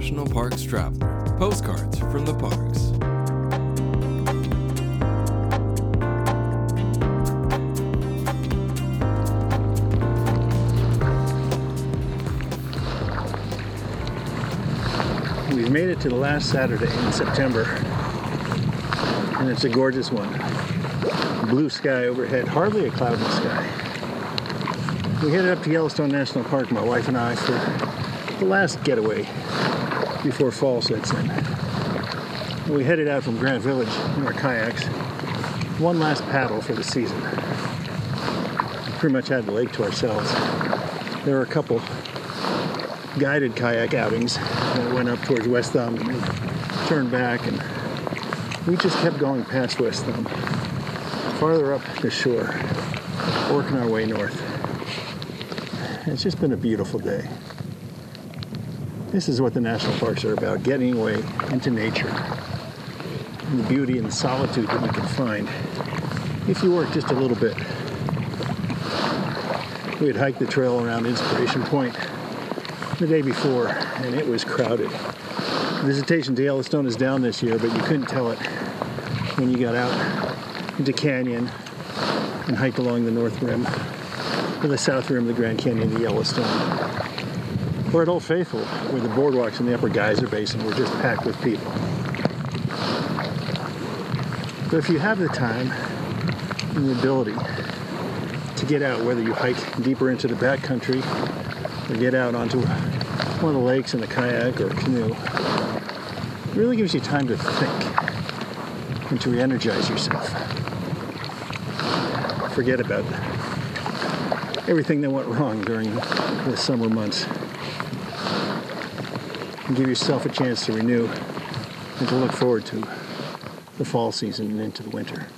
National Parks Traveler. Postcards from the parks. We've made it to the last Saturday in September, and it's a gorgeous one. Blue sky overhead, hardly a cloud in the sky. We headed up to Yellowstone National Park, my wife and I, for the last getaway before fall sets in. We headed out from Grant Village in our kayaks. One last paddle for the season. We pretty much had the lake to ourselves. There were a couple guided kayak outings that went up towards West Thumb and turned back and we just kept going past West Thumb, farther up the shore, working our way north. It's just been a beautiful day. This is what the national parks are about, getting away into nature and the beauty and the solitude that we can find if you work just a little bit. We had hiked the trail around Inspiration Point the day before, and it was crowded. Visitation to Yellowstone is down this year, but you couldn't tell it when you got out into Canyon and hiked along the north rim or the south rim of the Grand Canyon to Yellowstone. Or at Old Faithful, where the boardwalks in the upper geyser basin were just packed with people. But if you have the time and the ability to get out, whether you hike deeper into the backcountry or get out onto one of the lakes in a kayak or a canoe, it really gives you time to think and to re-energize yourself. Forget about everything that went wrong during the summer months. And give yourself a chance to renew and to look forward to the fall season and into the winter.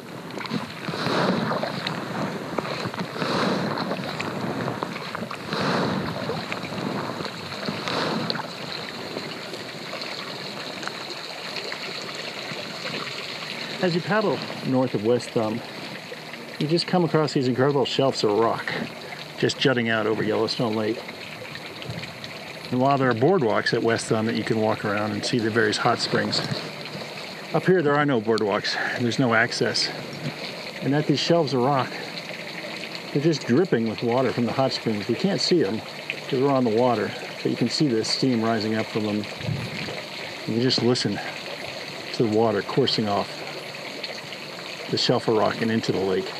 As you paddle north of West Thumb, you just come across these incredible shelves of rock just jutting out over Yellowstone Lake. And while there are boardwalks at West Thumb that you can walk around and see the various hot springs, up here there are no boardwalks. There's no access. And at these shelves of rock, they're just dripping with water from the hot springs. We can't see them because we're on the water, but you can see the steam rising up from them. And you just listen to the water coursing off the shelf of rock and into the lake.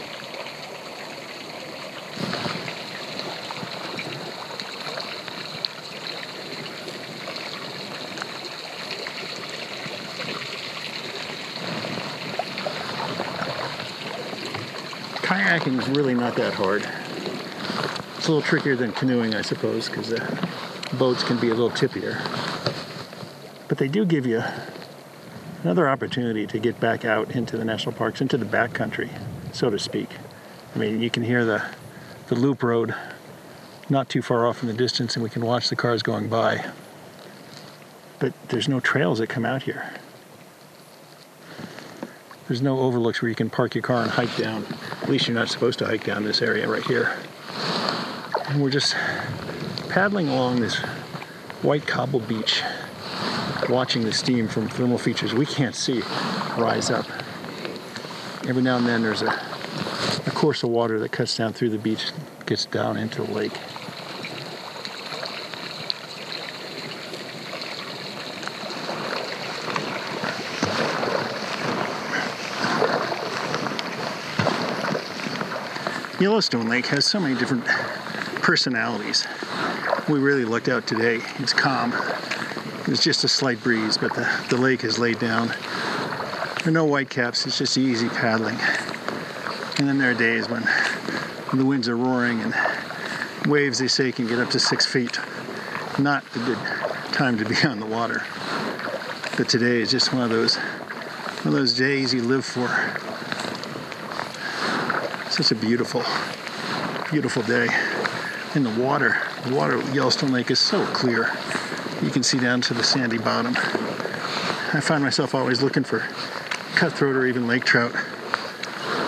Kayaking is really not that hard. It's a little trickier than canoeing, I suppose, because the uh, boats can be a little tippier. But they do give you another opportunity to get back out into the national parks, into the backcountry, so to speak. I mean, you can hear the, the loop road not too far off in the distance, and we can watch the cars going by. But there's no trails that come out here. There's no overlooks where you can park your car and hike down. At least you're not supposed to hike down this area right here. And we're just paddling along this white cobble beach watching the steam from thermal features we can't see rise up. Every now and then there's a, a course of water that cuts down through the beach, gets down into the lake. Yellowstone Lake has so many different personalities. We really looked out today. It's calm. There's just a slight breeze, but the, the lake is laid down. There are no whitecaps, it's just easy paddling. And then there are days when, when the winds are roaring and waves, they say, can get up to six feet. Not a good time to be on the water. But today is just one of those one of those days you live for. Such a beautiful, beautiful day. In the water, the water at Yellowstone Lake is so clear. You can see down to the sandy bottom. I find myself always looking for cutthroat or even lake trout.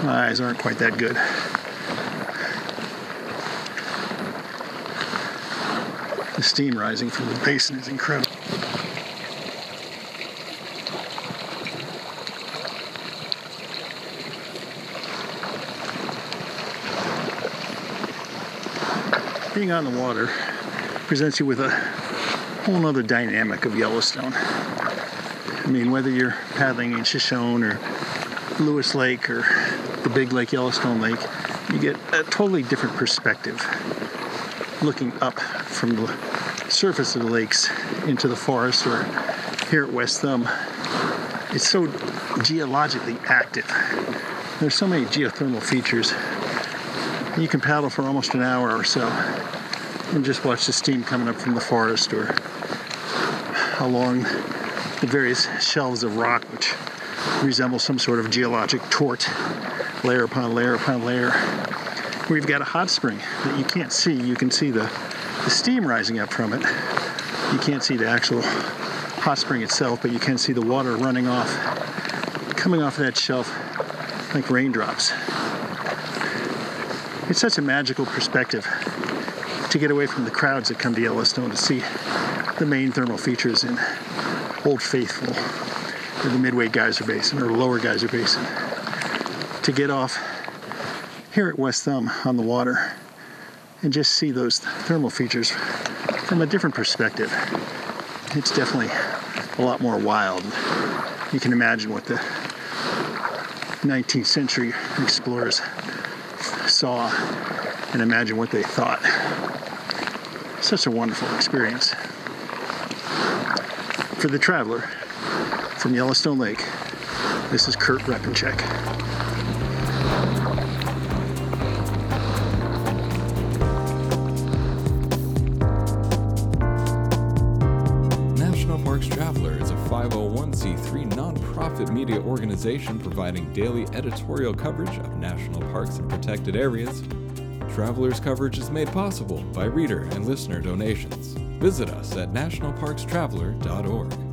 My eyes aren't quite that good. The steam rising from the basin is incredible. Being on the water presents you with a whole nother dynamic of Yellowstone. I mean, whether you're paddling in Shoshone or Lewis Lake or the big Lake Yellowstone Lake, you get a totally different perspective looking up from the surface of the lakes into the forest or here at West Thumb. It's so geologically active. There's so many geothermal features. You can paddle for almost an hour or so and just watch the steam coming up from the forest or along the various shelves of rock which resemble some sort of geologic torte, layer upon layer upon layer. You've got a hot spring that you can't see. You can see the, the steam rising up from it. You can't see the actual hot spring itself, but you can see the water running off, coming off that shelf like raindrops. It's such a magical perspective to get away from the crowds that come to Yellowstone to see the main thermal features in Old Faithful or the Midway Geyser Basin or Lower Geyser Basin. To get off here at West Thumb on the water and just see those thermal features from a different perspective. It's definitely a lot more wild. You can imagine what the 19th century explorers saw and imagine what they thought. Such a wonderful experience. For the traveler from Yellowstone Lake, this is Kurt Repanshek. Media organization providing daily editorial coverage of national parks and protected areas. Traveler's coverage is made possible by reader and listener donations. Visit us at nationalparkstraveler.org.